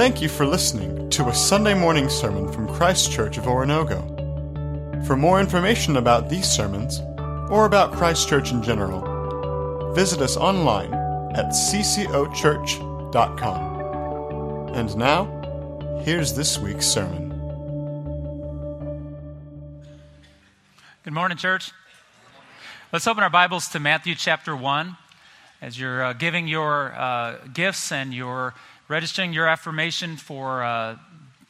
Thank you for listening to a Sunday morning sermon from Christ Church of Oronogo. For more information about these sermons, or about Christ Church in general, visit us online at ccochurch.com. And now, here's this week's sermon. Good morning, church. Let's open our Bibles to Matthew chapter 1. As you're uh, giving your uh, gifts and you're registering your affirmation for uh,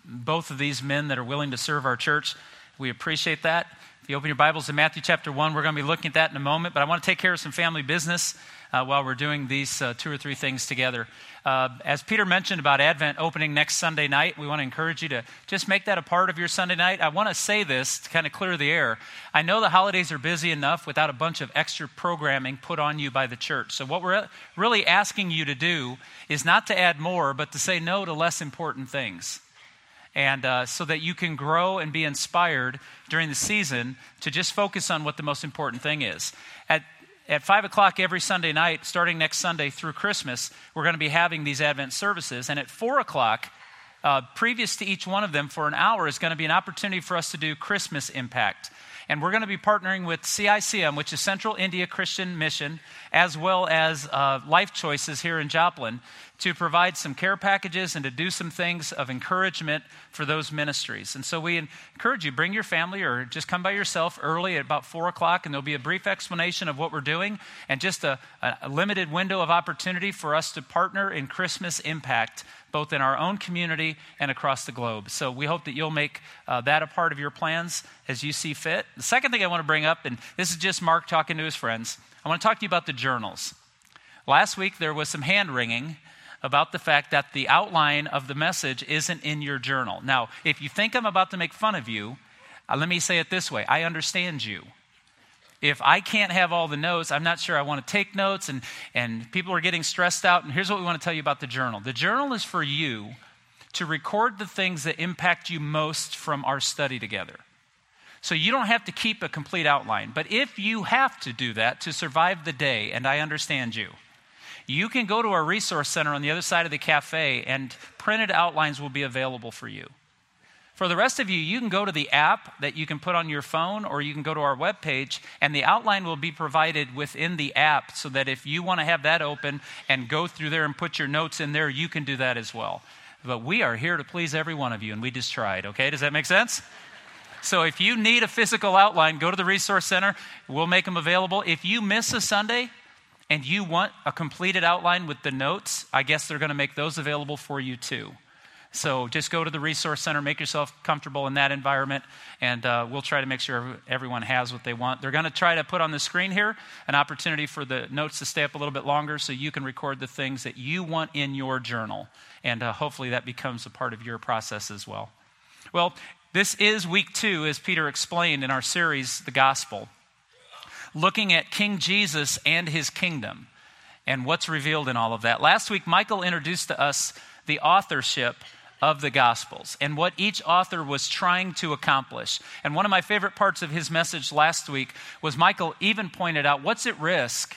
both of these men that are willing to serve our church, we appreciate that. If you open your Bibles to Matthew chapter 1, we're going to be looking at that in a moment, but I want to take care of some family business uh, while we're doing these uh, two or three things together. Uh, as Peter mentioned about Advent opening next Sunday night, we want to encourage you to just make that a part of your Sunday night. I want to say this to kind of clear the air. I know the holidays are busy enough without a bunch of extra programming put on you by the church. So, what we're really asking you to do is not to add more, but to say no to less important things and uh, so that you can grow and be inspired during the season to just focus on what the most important thing is. At at 5 o'clock every Sunday night, starting next Sunday through Christmas, we're going to be having these Advent services. And at 4 o'clock, uh, previous to each one of them for an hour, is going to be an opportunity for us to do Christmas Impact. And we're going to be partnering with CICM, which is Central India Christian Mission, as well as uh, Life Choices here in Joplin, to provide some care packages and to do some things of encouragement for those ministries. And so we encourage you, bring your family or just come by yourself early at about 4 o'clock, and there'll be a brief explanation of what we're doing and just a, a limited window of opportunity for us to partner in Christmas impact, both in our own community and across the globe. So we hope that you'll make uh, that a part of your plans as you see fit. The second thing I want to bring up, and this is just Mark talking to his friends, I want to talk to you about the journals. Last week there was some hand wringing about the fact that the outline of the message isn't in your journal. Now, if you think I'm about to make fun of you, uh, let me say it this way I understand you. If I can't have all the notes, I'm not sure I want to take notes, and, and people are getting stressed out. And here's what we want to tell you about the journal the journal is for you to record the things that impact you most from our study together. So you don't have to keep a complete outline. But if you have to do that to survive the day, and I understand you, you can go to our resource center on the other side of the cafe, and printed outlines will be available for you. For the rest of you, you can go to the app that you can put on your phone, or you can go to our webpage, and the outline will be provided within the app so that if you want to have that open and go through there and put your notes in there, you can do that as well. But we are here to please every one of you, and we just tried, okay? Does that make sense? So if you need a physical outline, go to the Resource Center. We'll make them available. If you miss a Sunday, and you want a completed outline with the notes, I guess they're going to make those available for you too. So just go to the Resource Center, make yourself comfortable in that environment, and uh, we'll try to make sure everyone has what they want. They're going to try to put on the screen here an opportunity for the notes to stay up a little bit longer so you can record the things that you want in your journal. And uh, hopefully that becomes a part of your process as well. Well, this is week two, as Peter explained in our series, The Gospel looking at King Jesus and his kingdom and what's revealed in all of that. Last week, Michael introduced to us the authorship of the Gospels and what each author was trying to accomplish. And one of my favorite parts of his message last week was Michael even pointed out what's at risk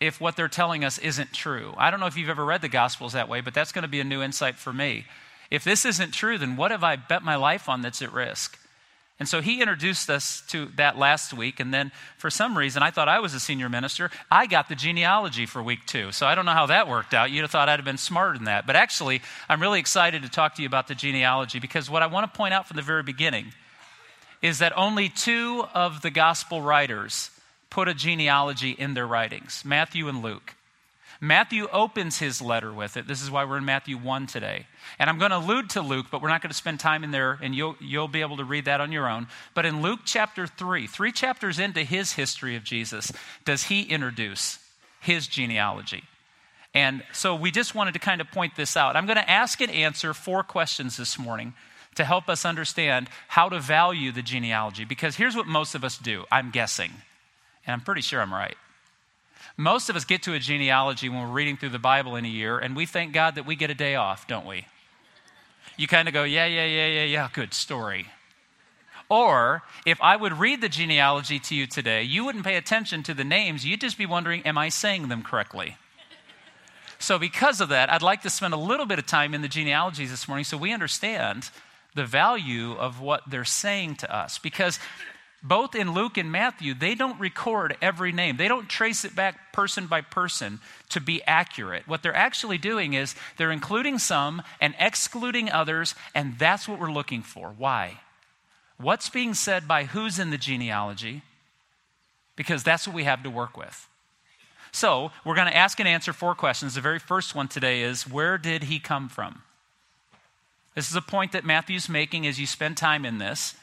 if what they're telling us isn't true. I don't know if you've ever read the Gospels that way, but that's going to be a new insight for me. If this isn't true, then what have I bet my life on that's at risk? And so he introduced us to that last week. And then for some reason, I thought I was a senior minister. I got the genealogy for week two. So I don't know how that worked out. You'd have thought I'd have been smarter than that. But actually, I'm really excited to talk to you about the genealogy because what I want to point out from the very beginning is that only two of the gospel writers put a genealogy in their writings Matthew and Luke. Matthew opens his letter with it. This is why we're in Matthew 1 today. And I'm going to allude to Luke, but we're not going to spend time in there, and you'll, you'll be able to read that on your own. But in Luke chapter 3, three chapters into his history of Jesus, does he introduce his genealogy. And so we just wanted to kind of point this out. I'm going to ask and answer four questions this morning to help us understand how to value the genealogy. Because here's what most of us do I'm guessing, and I'm pretty sure I'm right. Most of us get to a genealogy when we're reading through the Bible in a year, and we thank God that we get a day off, don't we? You kind of go, yeah, yeah, yeah, yeah, yeah, good story. Or if I would read the genealogy to you today, you wouldn't pay attention to the names. You'd just be wondering, am I saying them correctly? So, because of that, I'd like to spend a little bit of time in the genealogies this morning so we understand the value of what they're saying to us. Because both in Luke and Matthew, they don't record every name. They don't trace it back person by person to be accurate. What they're actually doing is they're including some and excluding others, and that's what we're looking for. Why? What's being said by who's in the genealogy? Because that's what we have to work with. So, we're going to ask and answer four questions. The very first one today is Where did he come from? This is a point that Matthew's making as you spend time in this.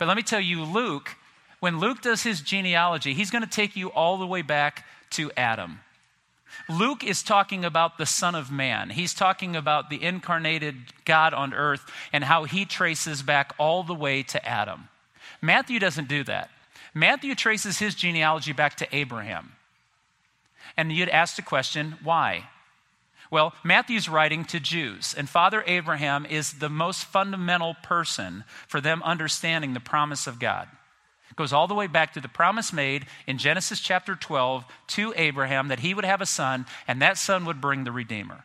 But let me tell you, Luke, when Luke does his genealogy, he's going to take you all the way back to Adam. Luke is talking about the Son of Man. He's talking about the incarnated God on earth and how he traces back all the way to Adam. Matthew doesn't do that. Matthew traces his genealogy back to Abraham. And you'd ask the question, why? Well, Matthew's writing to Jews, and Father Abraham is the most fundamental person for them understanding the promise of God. It goes all the way back to the promise made in Genesis chapter 12 to Abraham that he would have a son, and that son would bring the Redeemer.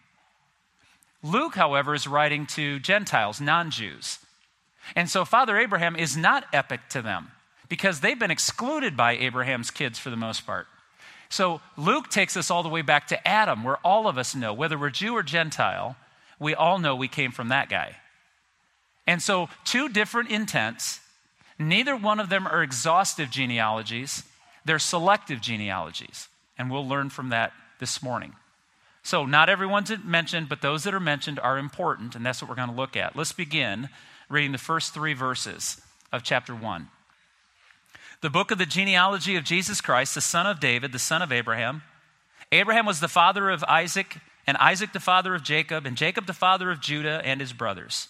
Luke, however, is writing to Gentiles, non Jews. And so Father Abraham is not epic to them because they've been excluded by Abraham's kids for the most part. So Luke takes us all the way back to Adam, where all of us know, whether we're Jew or Gentile, we all know we came from that guy. And so, two different intents. Neither one of them are exhaustive genealogies, they're selective genealogies. And we'll learn from that this morning. So, not everyone's mentioned, but those that are mentioned are important, and that's what we're going to look at. Let's begin reading the first three verses of chapter 1 the book of the genealogy of Jesus Christ, the son of David, the son of Abraham. Abraham was the father of Isaac, and Isaac the father of Jacob, and Jacob the father of Judah and his brothers.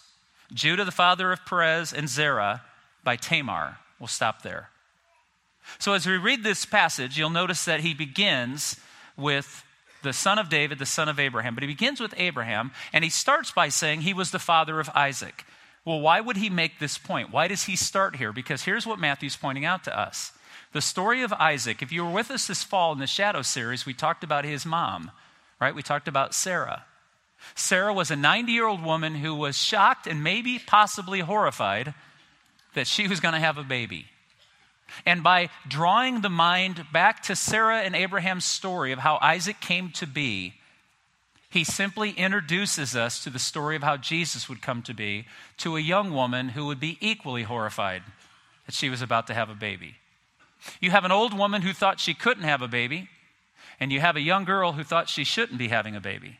Judah the father of Perez and Zerah by Tamar. We'll stop there. So, as we read this passage, you'll notice that he begins with the son of David, the son of Abraham. But he begins with Abraham, and he starts by saying he was the father of Isaac. Well, why would he make this point? Why does he start here? Because here's what Matthew's pointing out to us. The story of Isaac, if you were with us this fall in the Shadow series, we talked about his mom, right? We talked about Sarah. Sarah was a 90 year old woman who was shocked and maybe possibly horrified that she was going to have a baby. And by drawing the mind back to Sarah and Abraham's story of how Isaac came to be, he simply introduces us to the story of how Jesus would come to be to a young woman who would be equally horrified that she was about to have a baby. You have an old woman who thought she couldn't have a baby, and you have a young girl who thought she shouldn't be having a baby.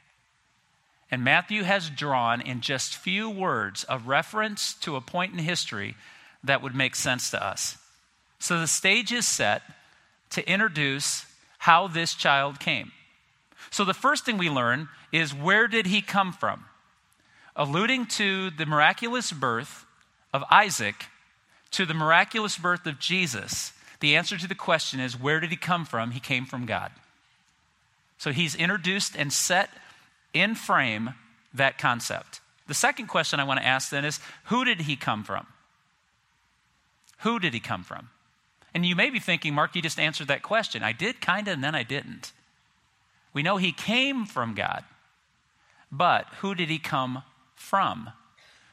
And Matthew has drawn in just few words a reference to a point in history that would make sense to us. So the stage is set to introduce how this child came. So the first thing we learn is where did he come from? Alluding to the miraculous birth of Isaac to the miraculous birth of Jesus, the answer to the question is where did he come from? He came from God. So he's introduced and set in frame that concept. The second question I want to ask then is who did he come from? Who did he come from? And you may be thinking, Mark, you just answered that question. I did kind of, and then I didn't. We know he came from God, but who did he come from?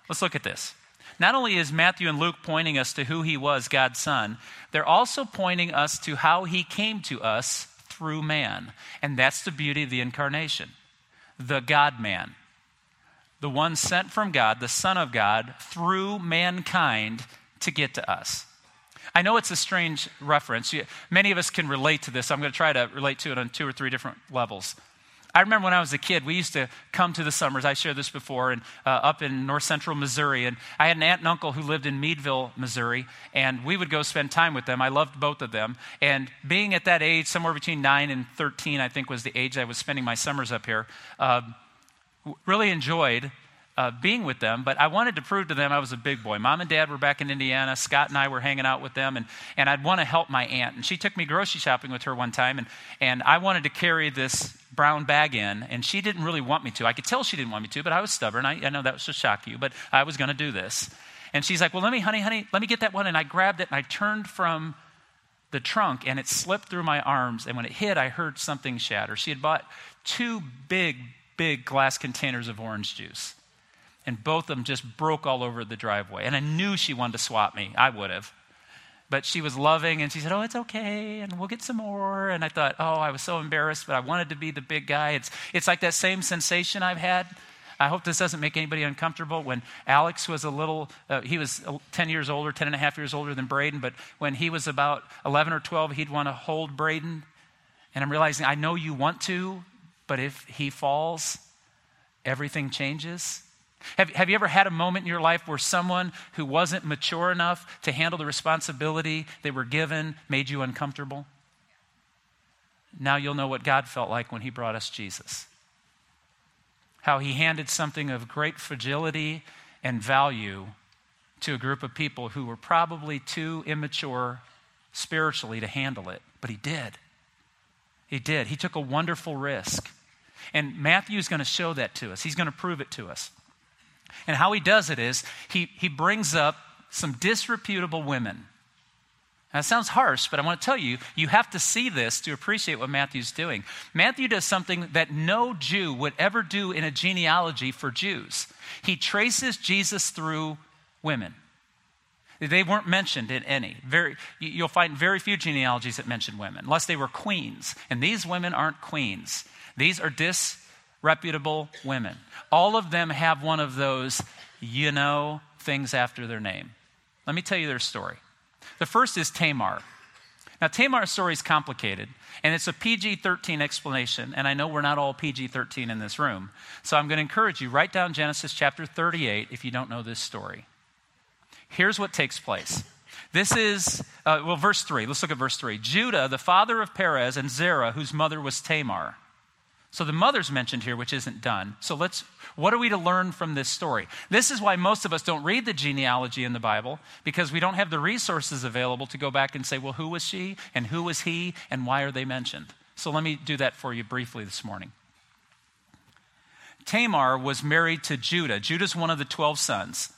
Let's look at this. Not only is Matthew and Luke pointing us to who he was, God's Son, they're also pointing us to how he came to us through man. And that's the beauty of the incarnation the God man, the one sent from God, the Son of God, through mankind to get to us. I know it's a strange reference. Many of us can relate to this. I'm going to try to relate to it on two or three different levels. I remember when I was a kid, we used to come to the summers. I shared this before, and uh, up in north central Missouri. And I had an aunt and uncle who lived in Meadville, Missouri, and we would go spend time with them. I loved both of them. And being at that age, somewhere between 9 and 13, I think was the age I was spending my summers up here, uh, really enjoyed uh, being with them, but I wanted to prove to them I was a big boy. Mom and dad were back in Indiana. Scott and I were hanging out with them, and, and I'd want to help my aunt. And she took me grocery shopping with her one time, and, and I wanted to carry this brown bag in, and she didn't really want me to. I could tell she didn't want me to, but I was stubborn. I, I know that was to shock you, but I was going to do this. And she's like, Well, let me, honey, honey, let me get that one. And I grabbed it, and I turned from the trunk and it slipped through my arms. And when it hit, I heard something shatter. She had bought two big, big glass containers of orange juice. And both of them just broke all over the driveway. And I knew she wanted to swap me. I would have. But she was loving and she said, Oh, it's okay, and we'll get some more. And I thought, Oh, I was so embarrassed, but I wanted to be the big guy. It's, it's like that same sensation I've had I hope this doesn't make anybody uncomfortable. When Alex was a little, uh, he was 10 years older, 10 and a half years older than Braden, but when he was about 11 or 12, he'd want to hold Braden. And I'm realizing, I know you want to, but if he falls, everything changes. Have, have you ever had a moment in your life where someone who wasn't mature enough to handle the responsibility they were given made you uncomfortable? Now you'll know what God felt like when He brought us Jesus how he handed something of great fragility and value to a group of people who were probably too immature spiritually to handle it. But he did. He did. He took a wonderful risk. And Matthew is going to show that to us. He's going to prove it to us. And how he does it is he, he brings up some disreputable women now, it sounds harsh, but I want to tell you, you have to see this to appreciate what Matthew's doing. Matthew does something that no Jew would ever do in a genealogy for Jews. He traces Jesus through women. They weren't mentioned in any. Very, you'll find very few genealogies that mention women, unless they were queens. And these women aren't queens, these are disreputable women. All of them have one of those, you know, things after their name. Let me tell you their story. The first is Tamar. Now, Tamar's story is complicated, and it's a PG 13 explanation, and I know we're not all PG 13 in this room. So I'm going to encourage you, write down Genesis chapter 38 if you don't know this story. Here's what takes place. This is, uh, well, verse 3. Let's look at verse 3. Judah, the father of Perez, and Zerah, whose mother was Tamar. So the mother's mentioned here, which isn't done. So let's, what are we to learn from this story? This is why most of us don't read the genealogy in the Bible, because we don't have the resources available to go back and say, well, who was she and who was he and why are they mentioned? So let me do that for you briefly this morning. Tamar was married to Judah. Judah's one of the 12 sons.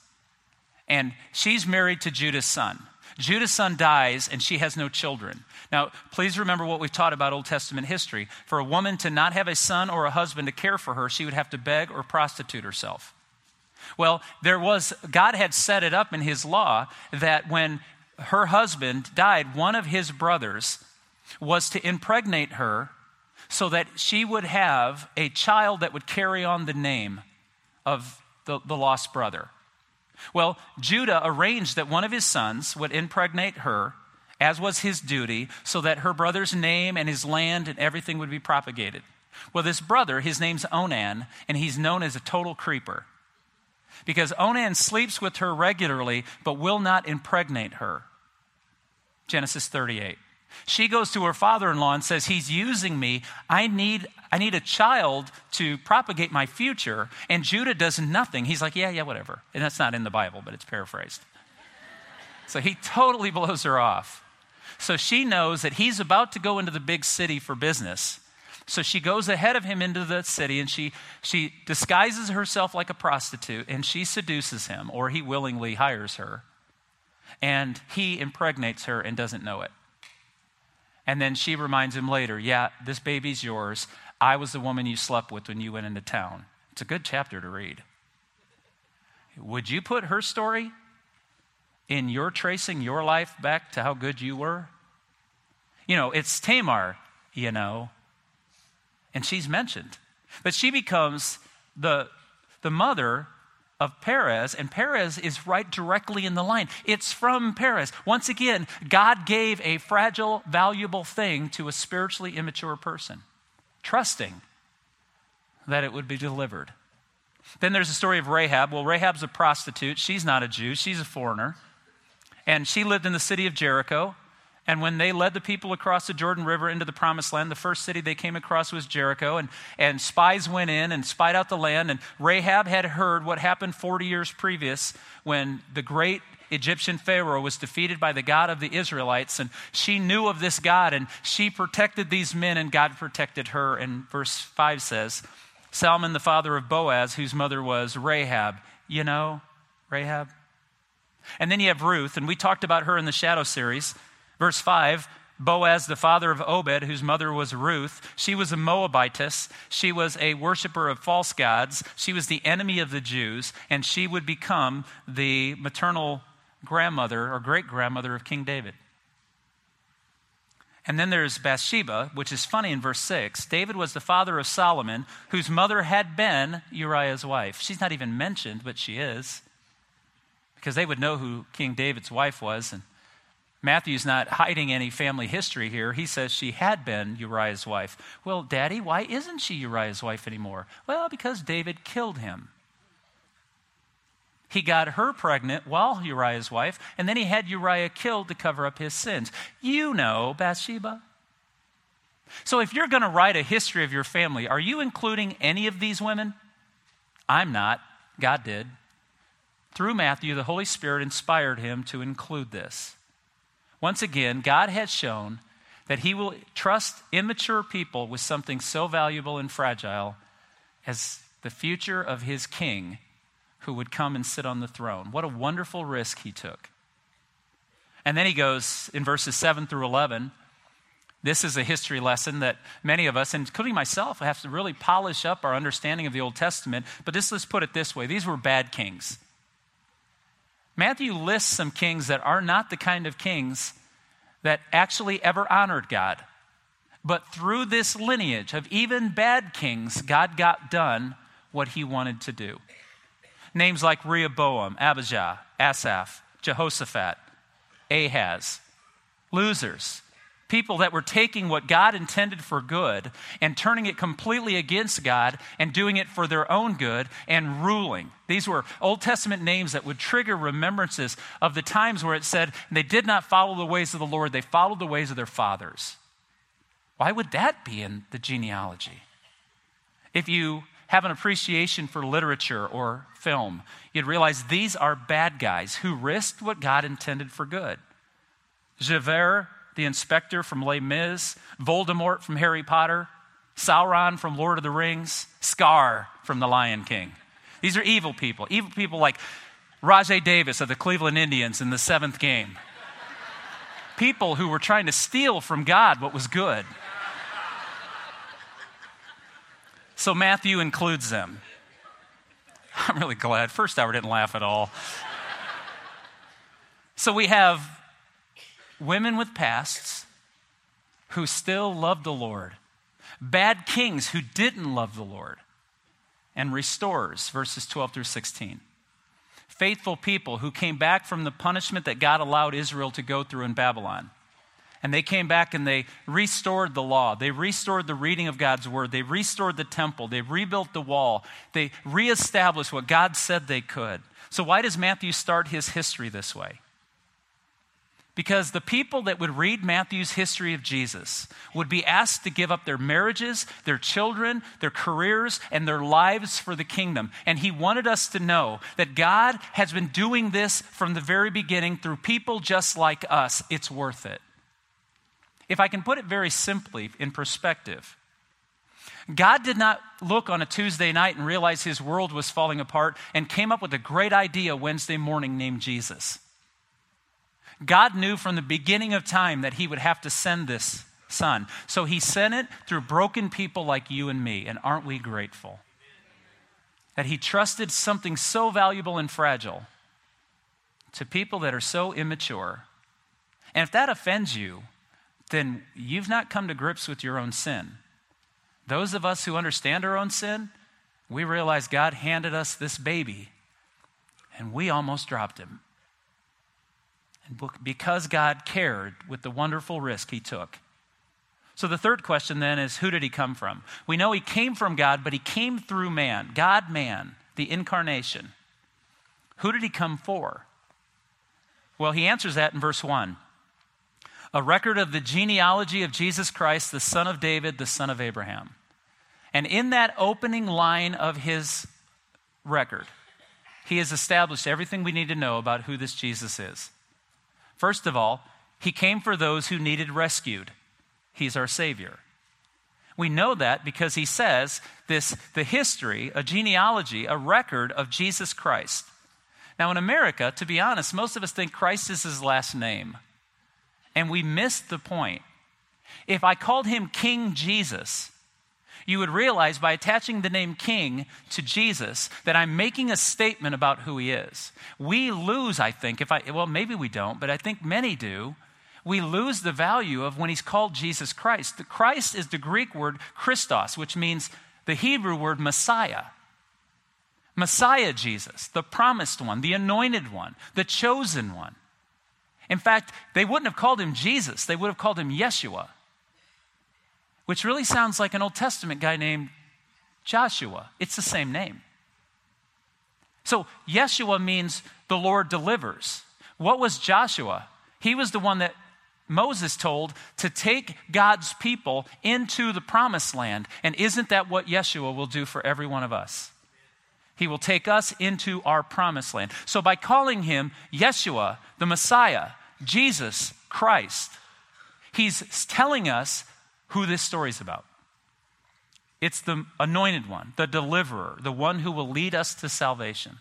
And she's married to Judah's son. Judah's son dies and she has no children. Now, please remember what we've taught about Old Testament history. For a woman to not have a son or a husband to care for her, she would have to beg or prostitute herself. Well, there was, God had set it up in his law that when her husband died, one of his brothers was to impregnate her so that she would have a child that would carry on the name of the, the lost brother. Well, Judah arranged that one of his sons would impregnate her, as was his duty, so that her brother's name and his land and everything would be propagated. Well, this brother, his name's Onan, and he's known as a total creeper. Because Onan sleeps with her regularly, but will not impregnate her. Genesis 38. She goes to her father in law and says, He's using me. I need, I need a child to propagate my future. And Judah does nothing. He's like, Yeah, yeah, whatever. And that's not in the Bible, but it's paraphrased. So he totally blows her off. So she knows that he's about to go into the big city for business. So she goes ahead of him into the city and she, she disguises herself like a prostitute and she seduces him, or he willingly hires her. And he impregnates her and doesn't know it. And then she reminds him later, Yeah, this baby's yours. I was the woman you slept with when you went into town. It's a good chapter to read. Would you put her story in your tracing your life back to how good you were? You know, it's Tamar, you know, and she's mentioned. But she becomes the, the mother of Perez, and Perez is right directly in the line. It's from Perez. Once again, God gave a fragile, valuable thing to a spiritually immature person, trusting that it would be delivered. Then there's the story of Rahab. Well, Rahab's a prostitute. She's not a Jew, she's a foreigner. And she lived in the city of Jericho. And when they led the people across the Jordan River into the promised land, the first city they came across was Jericho. And, and spies went in and spied out the land. And Rahab had heard what happened 40 years previous when the great Egyptian Pharaoh was defeated by the God of the Israelites. And she knew of this God and she protected these men, and God protected her. And verse 5 says, Salmon, the father of Boaz, whose mother was Rahab. You know, Rahab? And then you have Ruth, and we talked about her in the Shadow series. Verse 5 Boaz, the father of Obed, whose mother was Ruth. She was a Moabitess. She was a worshiper of false gods. She was the enemy of the Jews, and she would become the maternal grandmother or great grandmother of King David. And then there's Bathsheba, which is funny in verse 6. David was the father of Solomon, whose mother had been Uriah's wife. She's not even mentioned, but she is, because they would know who King David's wife was. And Matthew's not hiding any family history here. He says she had been Uriah's wife. Well, Daddy, why isn't she Uriah's wife anymore? Well, because David killed him. He got her pregnant while Uriah's wife, and then he had Uriah killed to cover up his sins. You know Bathsheba. So if you're going to write a history of your family, are you including any of these women? I'm not. God did. Through Matthew, the Holy Spirit inspired him to include this. Once again, God has shown that he will trust immature people with something so valuable and fragile as the future of his king who would come and sit on the throne. What a wonderful risk he took. And then he goes in verses 7 through 11. This is a history lesson that many of us, including myself, have to really polish up our understanding of the Old Testament. But just let's put it this way these were bad kings. Matthew lists some kings that are not the kind of kings that actually ever honored God. But through this lineage of even bad kings, God got done what he wanted to do. Names like Rehoboam, Abijah, Asaph, Jehoshaphat, Ahaz. Losers. People that were taking what God intended for good and turning it completely against God and doing it for their own good and ruling. These were Old Testament names that would trigger remembrances of the times where it said they did not follow the ways of the Lord, they followed the ways of their fathers. Why would that be in the genealogy? If you have an appreciation for literature or film, you'd realize these are bad guys who risked what God intended for good. Javert, the inspector from Les Mis, Voldemort from Harry Potter, Sauron from Lord of the Rings, Scar from The Lion King. These are evil people. Evil people like Rajai Davis of the Cleveland Indians in the seventh game. People who were trying to steal from God what was good. So Matthew includes them. I'm really glad. First hour didn't laugh at all. so we have women with pasts who still love the Lord, bad kings who didn't love the Lord, and restorers, verses 12 through 16. Faithful people who came back from the punishment that God allowed Israel to go through in Babylon. And they came back and they restored the law. They restored the reading of God's word. They restored the temple. They rebuilt the wall. They reestablished what God said they could. So, why does Matthew start his history this way? Because the people that would read Matthew's history of Jesus would be asked to give up their marriages, their children, their careers, and their lives for the kingdom. And he wanted us to know that God has been doing this from the very beginning through people just like us. It's worth it. If I can put it very simply in perspective, God did not look on a Tuesday night and realize his world was falling apart and came up with a great idea Wednesday morning named Jesus. God knew from the beginning of time that he would have to send this son. So he sent it through broken people like you and me. And aren't we grateful? That he trusted something so valuable and fragile to people that are so immature. And if that offends you, then you've not come to grips with your own sin. Those of us who understand our own sin, we realize God handed us this baby and we almost dropped him. And because God cared with the wonderful risk he took. So the third question then is who did he come from? We know he came from God, but he came through man, God man, the incarnation. Who did he come for? Well, he answers that in verse 1 a record of the genealogy of Jesus Christ, the son of David, the son of Abraham. And in that opening line of his record, he has established everything we need to know about who this Jesus is. First of all, he came for those who needed rescued. He's our Savior. We know that because he says this the history, a genealogy, a record of Jesus Christ. Now, in America, to be honest, most of us think Christ is his last name. and we missed the point. If I called him King Jesus, you would realize by attaching the name King to Jesus that I'm making a statement about who he is. We lose, I think, if I, well, maybe we don't, but I think many do. We lose the value of when he's called Jesus Christ. The Christ is the Greek word Christos, which means the Hebrew word Messiah. Messiah Jesus, the promised one, the anointed one, the chosen one. In fact, they wouldn't have called him Jesus, they would have called him Yeshua, which really sounds like an Old Testament guy named Joshua. It's the same name. So, Yeshua means the Lord delivers. What was Joshua? He was the one that Moses told to take God's people into the promised land. And isn't that what Yeshua will do for every one of us? He will take us into our promised land. So, by calling him Yeshua, the Messiah, Jesus Christ, he's telling us who this story is about. It's the anointed one, the deliverer, the one who will lead us to salvation.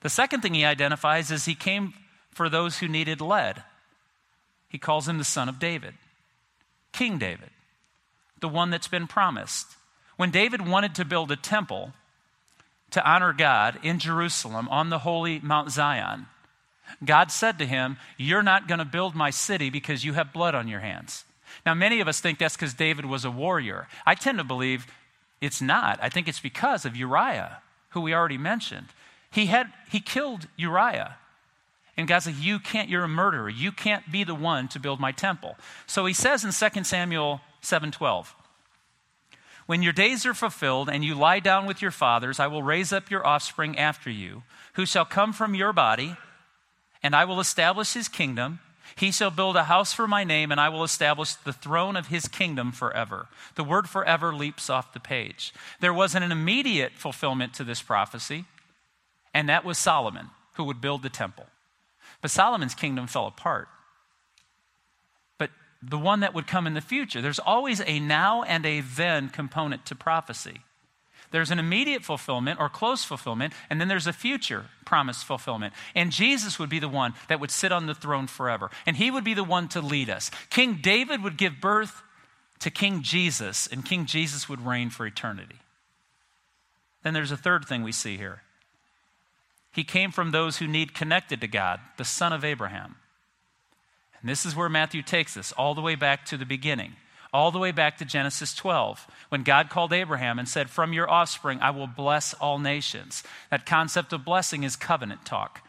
The second thing he identifies is he came for those who needed led. He calls him the son of David, King David, the one that's been promised. When David wanted to build a temple, to honor God in Jerusalem on the holy Mount Zion, God said to him, You're not going to build my city because you have blood on your hands. Now, many of us think that's because David was a warrior. I tend to believe it's not. I think it's because of Uriah, who we already mentioned. He, had, he killed Uriah. And God said, You can't, you're a murderer. You can't be the one to build my temple. So he says in 2 Samuel 7:12, when your days are fulfilled and you lie down with your fathers, I will raise up your offspring after you, who shall come from your body, and I will establish his kingdom. He shall build a house for my name, and I will establish the throne of his kingdom forever. The word forever leaps off the page. There wasn't an immediate fulfillment to this prophecy, and that was Solomon, who would build the temple. But Solomon's kingdom fell apart But the one that would come in the future. There's always a now and a then component to prophecy. There's an immediate fulfillment or close fulfillment, and then there's a future promise fulfillment. And Jesus would be the one that would sit on the throne forever, and he would be the one to lead us. King David would give birth to King Jesus, and King Jesus would reign for eternity. Then there's a third thing we see here. He came from those who need connected to God, the son of Abraham. And this is where Matthew takes us all the way back to the beginning, all the way back to Genesis 12, when God called Abraham and said, From your offspring I will bless all nations. That concept of blessing is covenant talk.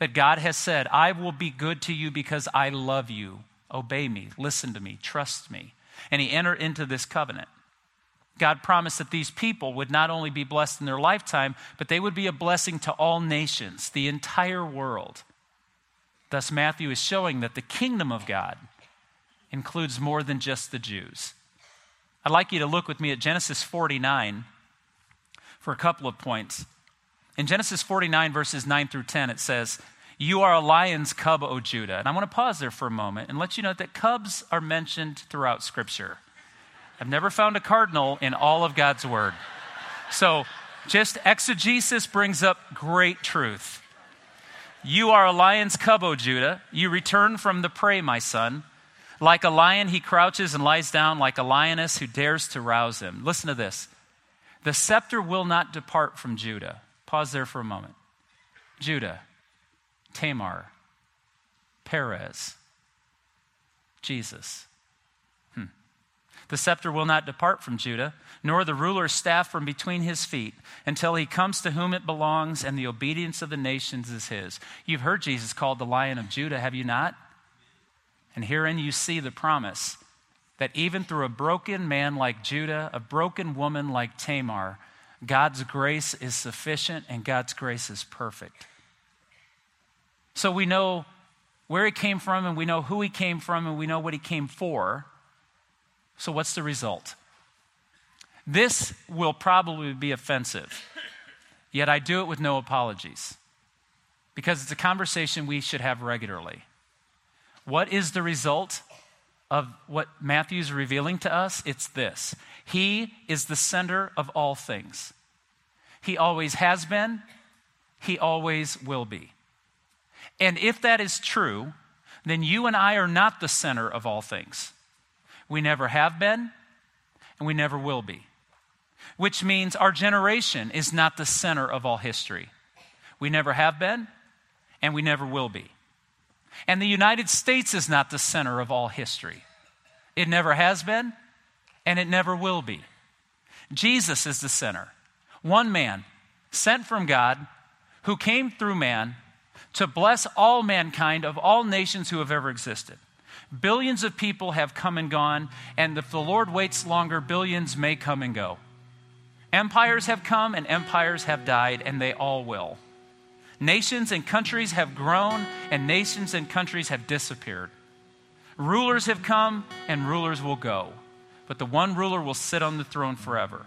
That God has said, I will be good to you because I love you. Obey me, listen to me, trust me. And he entered into this covenant. God promised that these people would not only be blessed in their lifetime, but they would be a blessing to all nations, the entire world. Thus, Matthew is showing that the kingdom of God includes more than just the Jews. I'd like you to look with me at Genesis 49 for a couple of points. In Genesis 49, verses 9 through 10, it says, You are a lion's cub, O Judah. And I want to pause there for a moment and let you know that cubs are mentioned throughout Scripture. I've never found a cardinal in all of God's Word. So, just exegesis brings up great truth. You are a lion's cub, O Judah. You return from the prey, my son. Like a lion, he crouches and lies down, like a lioness who dares to rouse him. Listen to this. The scepter will not depart from Judah. Pause there for a moment. Judah, Tamar, Perez, Jesus. Hmm. The scepter will not depart from Judah, nor the ruler's staff from between his feet, until he comes to whom it belongs, and the obedience of the nations is his. You've heard Jesus called the Lion of Judah, have you not? And herein you see the promise that even through a broken man like Judah, a broken woman like Tamar, God's grace is sufficient and God's grace is perfect. So we know where he came from, and we know who he came from, and we know what he came for. So, what's the result? This will probably be offensive, yet I do it with no apologies because it's a conversation we should have regularly. What is the result of what Matthew is revealing to us? It's this He is the center of all things. He always has been, He always will be. And if that is true, then you and I are not the center of all things. We never have been, and we never will be. Which means our generation is not the center of all history. We never have been, and we never will be. And the United States is not the center of all history. It never has been, and it never will be. Jesus is the center. One man, sent from God, who came through man to bless all mankind of all nations who have ever existed. Billions of people have come and gone, and if the Lord waits longer, billions may come and go. Empires have come and empires have died, and they all will. Nations and countries have grown, and nations and countries have disappeared. Rulers have come, and rulers will go. But the one ruler will sit on the throne forever.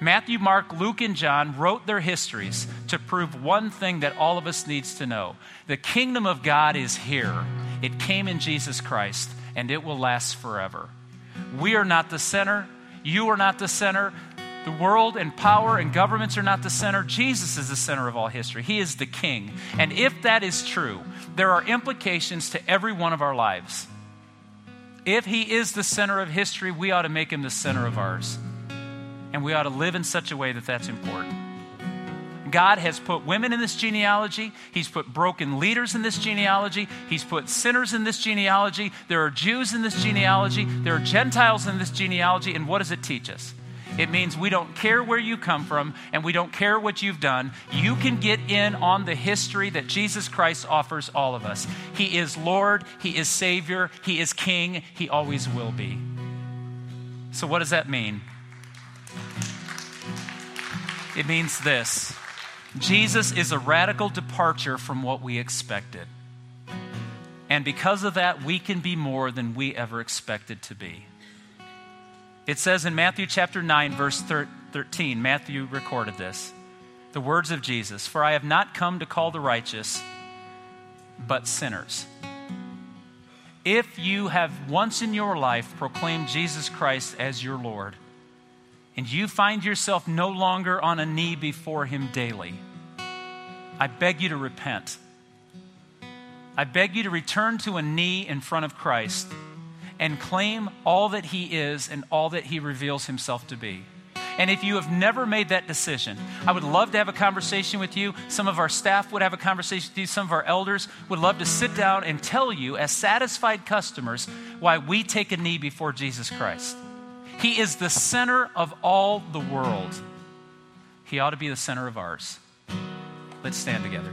Matthew, Mark, Luke, and John wrote their histories to prove one thing that all of us needs to know. The kingdom of God is here. It came in Jesus Christ, and it will last forever. We are not the center. You are not the center. The world and power and governments are not the center. Jesus is the center of all history. He is the king. And if that is true, there are implications to every one of our lives. If he is the center of history, we ought to make him the center of ours. And we ought to live in such a way that that's important. God has put women in this genealogy. He's put broken leaders in this genealogy. He's put sinners in this genealogy. There are Jews in this genealogy. There are Gentiles in this genealogy. And what does it teach us? It means we don't care where you come from and we don't care what you've done. You can get in on the history that Jesus Christ offers all of us. He is Lord, He is Savior, He is King, He always will be. So, what does that mean? It means this Jesus is a radical departure from what we expected. And because of that, we can be more than we ever expected to be. It says in Matthew chapter 9, verse 13, Matthew recorded this the words of Jesus For I have not come to call the righteous, but sinners. If you have once in your life proclaimed Jesus Christ as your Lord, and you find yourself no longer on a knee before Him daily, I beg you to repent. I beg you to return to a knee in front of Christ and claim all that He is and all that He reveals Himself to be. And if you have never made that decision, I would love to have a conversation with you. Some of our staff would have a conversation with you. Some of our elders would love to sit down and tell you, as satisfied customers, why we take a knee before Jesus Christ. He is the center of all the world. He ought to be the center of ours. Let's stand together.